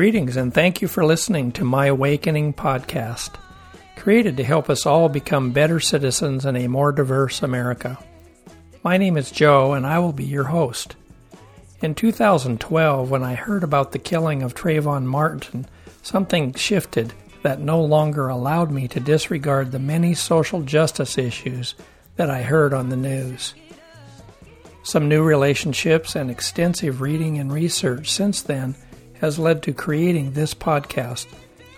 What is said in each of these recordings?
Greetings and thank you for listening to My Awakening podcast, created to help us all become better citizens in a more diverse America. My name is Joe and I will be your host. In 2012, when I heard about the killing of Trayvon Martin, something shifted that no longer allowed me to disregard the many social justice issues that I heard on the news. Some new relationships and extensive reading and research since then has led to creating this podcast,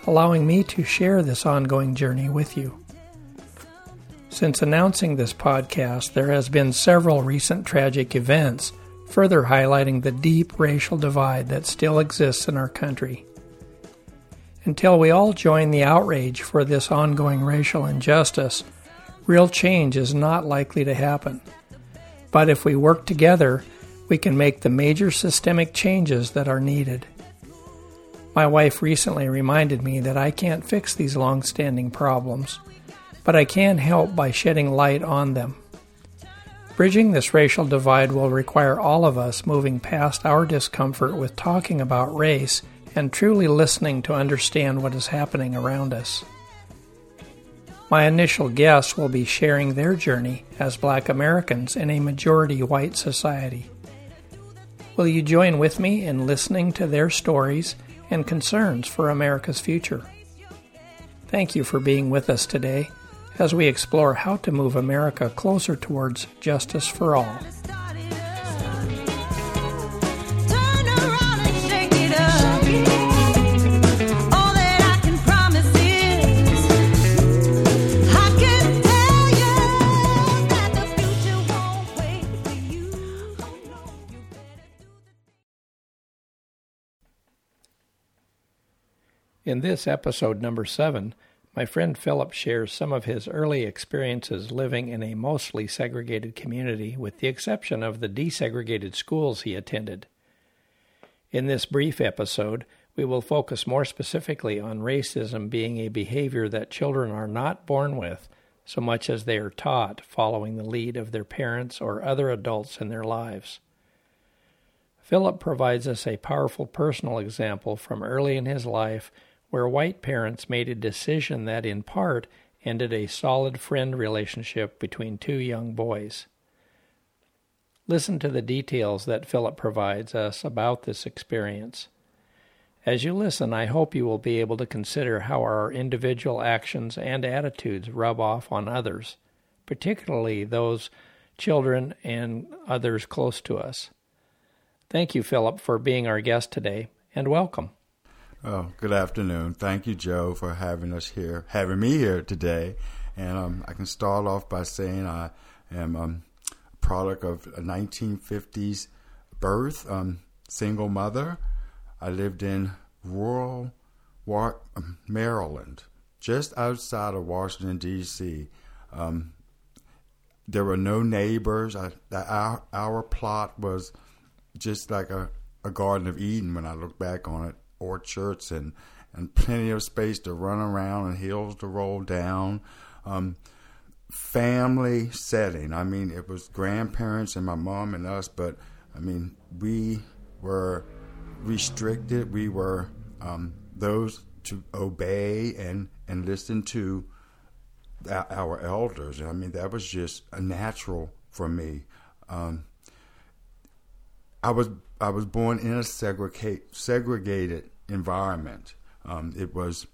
allowing me to share this ongoing journey with you. Since announcing this podcast, there has been several recent tragic events further highlighting the deep racial divide that still exists in our country. Until we all join the outrage for this ongoing racial injustice, real change is not likely to happen. But if we work together, we can make the major systemic changes that are needed. My wife recently reminded me that I can't fix these long standing problems, but I can help by shedding light on them. Bridging this racial divide will require all of us moving past our discomfort with talking about race and truly listening to understand what is happening around us. My initial guests will be sharing their journey as black Americans in a majority white society. Will you join with me in listening to their stories and concerns for America's future? Thank you for being with us today as we explore how to move America closer towards justice for all. Turn around and shake it up. All that I can promise is, I can tell you that the future won't wait for you. Oh no, you better do the In this episode number seven, my friend Philip shares some of his early experiences living in a mostly segregated community, with the exception of the desegregated schools he attended. In this brief episode, we will focus more specifically on racism being a behavior that children are not born with so much as they are taught following the lead of their parents or other adults in their lives. Philip provides us a powerful personal example from early in his life where white parents made a decision that, in part, ended a solid friend relationship between two young boys. Listen to the details that Philip provides us about this experience. As you listen, I hope you will be able to consider how our individual actions and attitudes rub off on others, particularly those children and others close to us. Thank you, Philip, for being our guest today, and welcome. Oh, good afternoon. Thank you, Joe, for having us here, having me here today. And um, I can start off by saying I am um, a product of a 1950s birth, um, single mother. I lived in rural Wa- um, Maryland, just outside of Washington, D.C. Um, there were no neighbors. I, our, our plot was just like a, a Garden of Eden when I look back on it orchards and, and plenty of space to run around and hills to roll down. Um, family setting. I mean, it was grandparents and my mom and us, but I mean, we were restricted. We were um, those to obey and, and listen to our elders. I mean, that was just a natural for me. Um, I was I was born in a segregate, segregated environment. Um, it was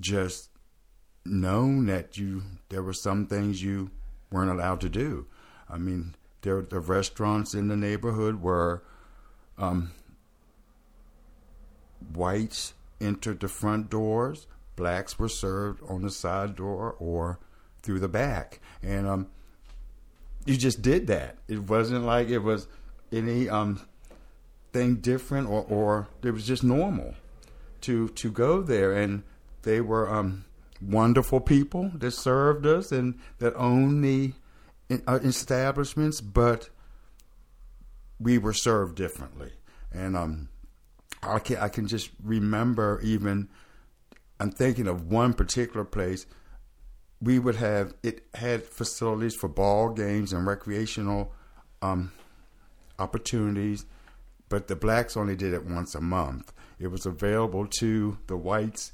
just known that you there were some things you weren't allowed to do. I mean, there the restaurants in the neighborhood were um, whites entered the front doors, blacks were served on the side door or through the back, and um, you just did that. It wasn't like it was any um, thing different or, or it was just normal to to go there and they were um, wonderful people that served us and that owned the uh, establishments, but we were served differently. And um, I can I can just remember even. I'm thinking of one particular place. We would have it had facilities for ball games and recreational um, opportunities, but the blacks only did it once a month. It was available to the whites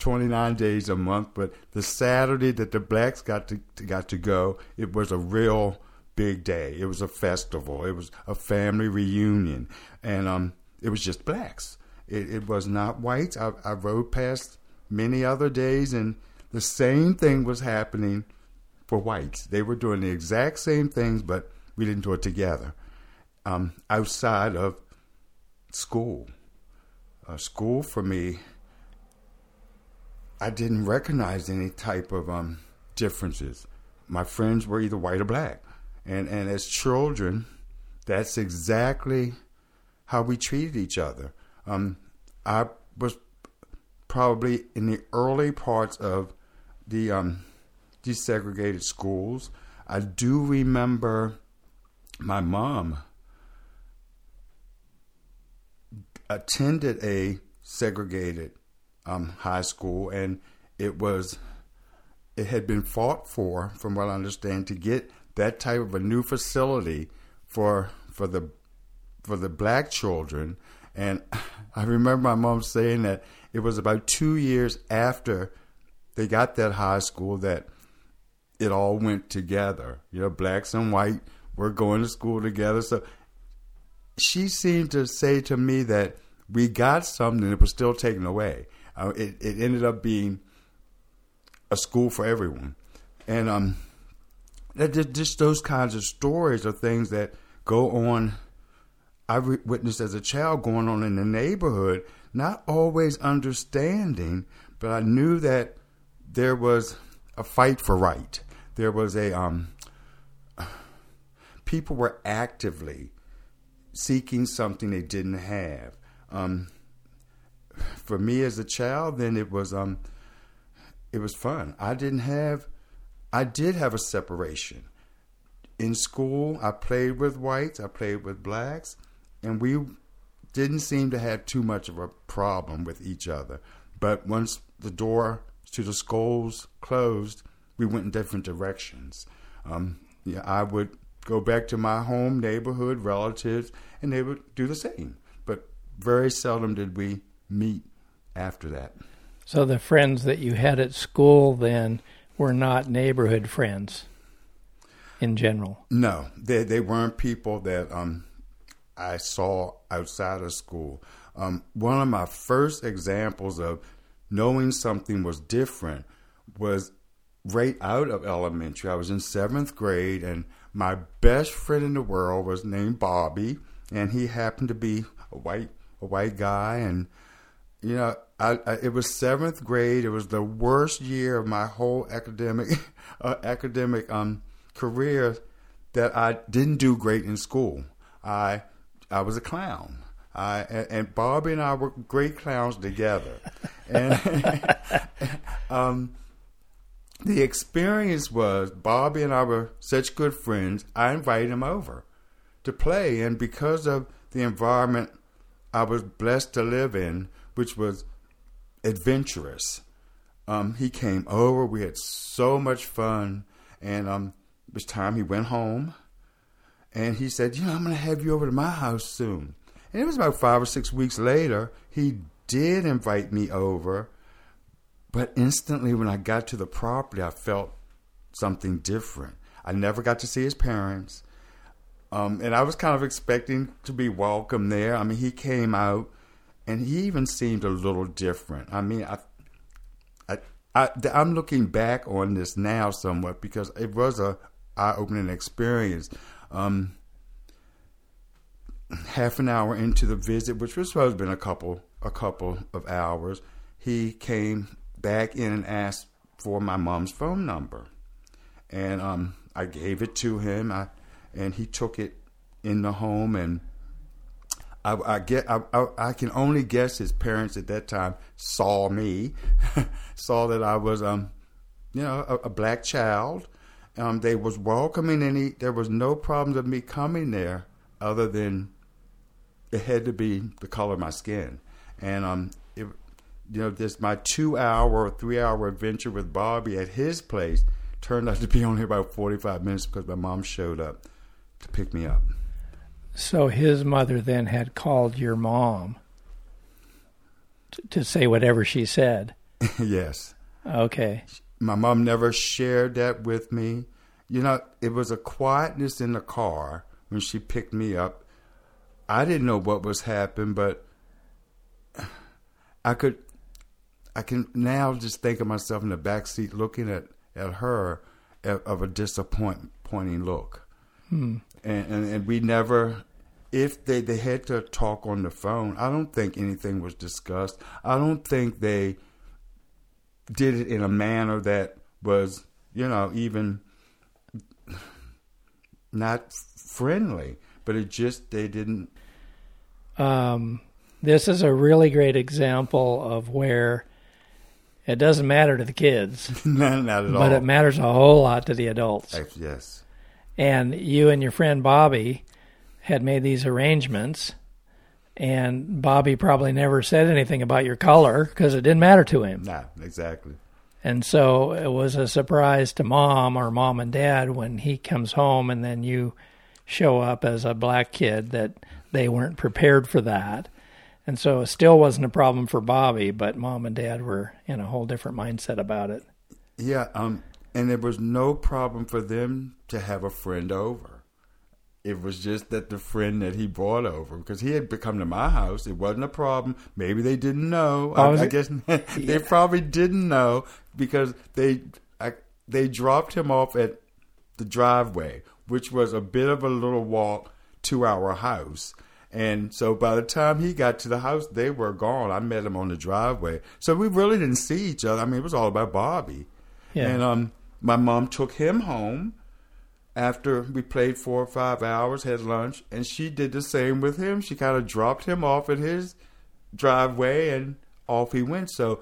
29 days a month, but the Saturday that the blacks got to got to go, it was a real big day. It was a festival. It was a family reunion, and um, it was just blacks. It, it was not whites. I, I rode past many other days, and the same thing was happening for whites. They were doing the exact same things, but we didn't do it together. Um, outside of school, uh, school for me, I didn't recognize any type of um, differences. My friends were either white or black, and and as children, that's exactly how we treated each other. Um, I was probably in the early parts of the um, desegregated schools. I do remember my mom attended a segregated um, high school, and it was it had been fought for, from what I understand, to get that type of a new facility for for the for the black children. And I remember my mom saying that it was about two years after they got that high school that it all went together. You know, blacks and white were going to school together. So she seemed to say to me that we got something that was still taken away. Uh, it, it ended up being a school for everyone. And um, that, just those kinds of stories are things that go on. I witnessed as a child going on in the neighborhood, not always understanding, but I knew that there was a fight for right. There was a um, people were actively seeking something they didn't have. Um, for me as a child, then it was um, it was fun. I didn't have, I did have a separation. In school, I played with whites, I played with blacks, and we didn't seem to have too much of a problem with each other. But once the door to the schools closed, we went in different directions. Um, yeah, I would go back to my home neighborhood, relatives, and they would do the same. Very seldom did we meet after that. So the friends that you had at school then were not neighborhood friends in general. No, they they weren't people that um, I saw outside of school. Um, one of my first examples of knowing something was different was right out of elementary. I was in seventh grade, and my best friend in the world was named Bobby, and he happened to be a white a white guy, and you know, I, I, it was seventh grade. It was the worst year of my whole academic uh, academic um, career that I didn't do great in school. I I was a clown. I and, and Bobby and I were great clowns together, and um, the experience was Bobby and I were such good friends. I invited him over to play, and because of the environment I was blessed to live in, which was adventurous. Um, he came over. We had so much fun, and um, it was time he went home. And he said, "You know, I'm going to have you over to my house soon." And it was about five or six weeks later. He did invite me over, but instantly when I got to the property, I felt something different. I never got to see his parents. Um, and I was kind of expecting to be welcome there. I mean, he came out and he even seemed a little different. I mean, I, I, I, am looking back on this now somewhat because it was a eye-opening experience. Um, half an hour into the visit, which was supposed to have been a couple, a couple of hours, he came back in and asked for my mom's phone number, and um, I gave it to him. I, and he took it in the home. And I, I get I, I, I, can only guess his parents at that time saw me, saw that I was um, you know, a, a black child, Um, they was welcoming any. There was no problems of me coming there, other than it had to be the color of my skin, and um, it, you know, this my two hour, or three hour adventure with Bobby at his place turned out to be only about forty five minutes because my mom showed up to pick me up. So his mother then had called your mom t- to say whatever she said. yes. Okay. My mom never shared that with me. You know, it was a quietness in the car when she picked me up. I didn't know what was happening, but I could, I can now just think of myself in the back seat looking at at her of a disappointing look, hmm. And, and and we never. If they, they had to talk on the phone, I don't think anything was discussed. I don't think they did it in a manner that was, you know, even not friendly. But it just they didn't. Um, this is a really great example of where it doesn't matter to the kids, not, not at all. but it matters a whole lot to the adults. Yes. And you and your friend Bobby had made these arrangements, and Bobby probably never said anything about your color because it didn't matter to him. Nah, exactly. And so it was a surprise to mom or mom and dad when he comes home and then you show up as a black kid that they weren't prepared for that. And so it still wasn't a problem for Bobby, but mom and dad were in a whole different mindset about it. Yeah, um, and there was no problem for them to have a friend over. It was just that the friend that he brought over, because he had come to my house, it wasn't a problem. Maybe they didn't know. Oh, I, I it- guess they probably didn't know because they I, they dropped him off at the driveway, which was a bit of a little walk to our house. And so by the time he got to the house, they were gone. I met him on the driveway. So we really didn't see each other. I mean, it was all about Bobby. Yeah. And um, my mom took him home after we played four or five hours, had lunch, and she did the same with him. She kind of dropped him off at his driveway and off he went. So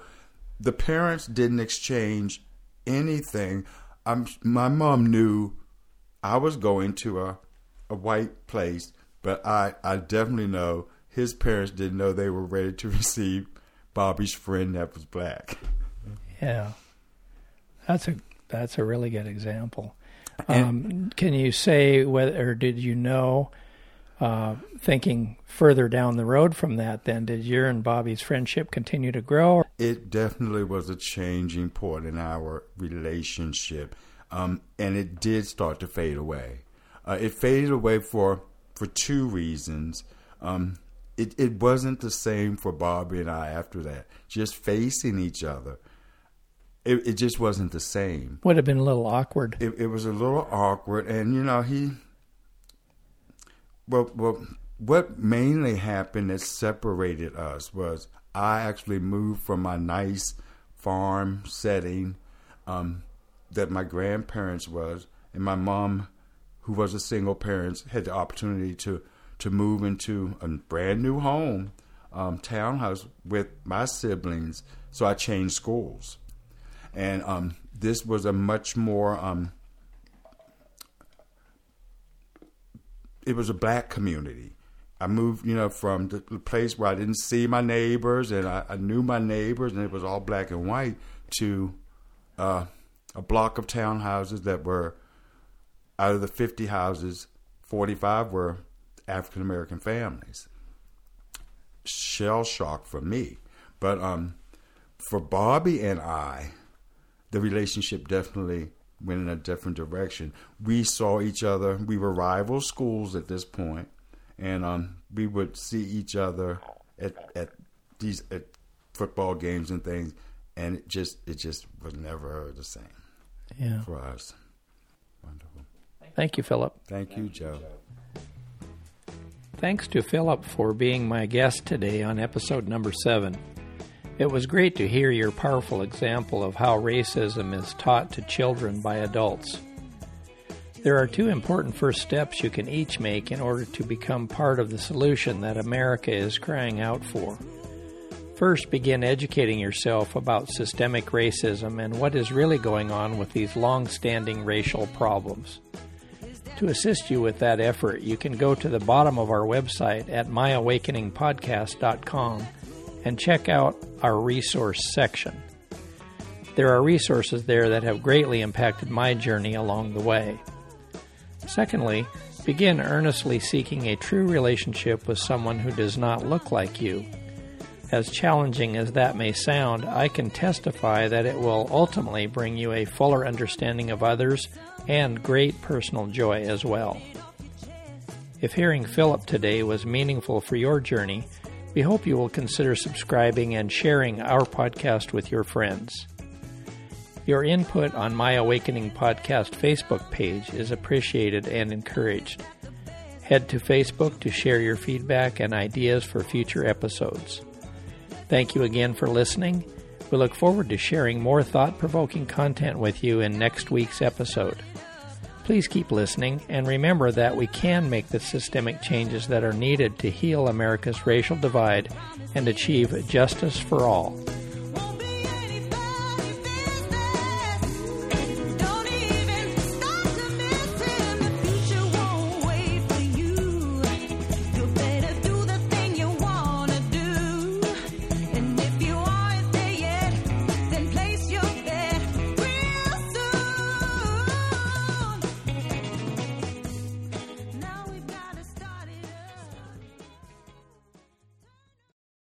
the parents didn't exchange anything. I'm, my mom knew I was going to a, a white place, but I, I definitely know his parents didn't know they were ready to receive Bobby's friend that was black. Yeah. That's a that's a really good example. Um, can you say whether or did you know uh, thinking further down the road from that then did your and Bobby's friendship continue to grow? It definitely was a changing point in our relationship, um, and it did start to fade away. Uh, it faded away for for two reasons. Um, it it wasn't the same for Bobby and I after that. Just facing each other, it it just wasn't the same. Would have been a little awkward. It it was a little awkward, and you know he. Well, well, what mainly happened that separated us was I actually moved from my nice farm setting um, that my grandparents was, and my mom, who was a single parent, had the opportunity to to move into a brand new home, um, townhouse with my siblings. So I changed schools, and um, this was a much more um, it was a black community. I moved, you know, from the place where I didn't see my neighbors and I, I knew my neighbors and it was all black and white to uh, a block of townhouses that were out of the 50 houses, 45 were African American families. Shell shock for me. But um, for Bobby and I, the relationship definitely went in a different direction. We saw each other. We were rival schools at this point, and um, we would see each other at at these at football games and things, and it just it just was never the same Yeah. for us. Wonderful. Thank you, Philip. Thank you, Joe. Thanks to Philip for being my guest today on episode number seven. It was great to hear your powerful example of how racism is taught to children by adults. There are two important first steps you can each make in order to become part of the solution that America is crying out for. First, begin educating yourself about systemic racism and what is really going on with these long standing racial problems. To assist you with that effort, you can go to the bottom of our website at myawakeningpodcast.com and check out our resource section. There are resources there that have greatly impacted my journey along the way. Secondly, begin earnestly seeking a true relationship with someone who does not look like you. As challenging as that may sound, I can testify that it will ultimately bring you a fuller understanding of others and great personal joy as well. If hearing Philip today was meaningful for your journey, we hope you will consider subscribing and sharing our podcast with your friends. Your input on My Awakening Podcast Facebook page is appreciated and encouraged. Head to Facebook to share your feedback and ideas for future episodes. Thank you again for listening. We look forward to sharing more thought provoking content with you in next week's episode. Please keep listening and remember that we can make the systemic changes that are needed to heal America's racial divide and achieve justice for all.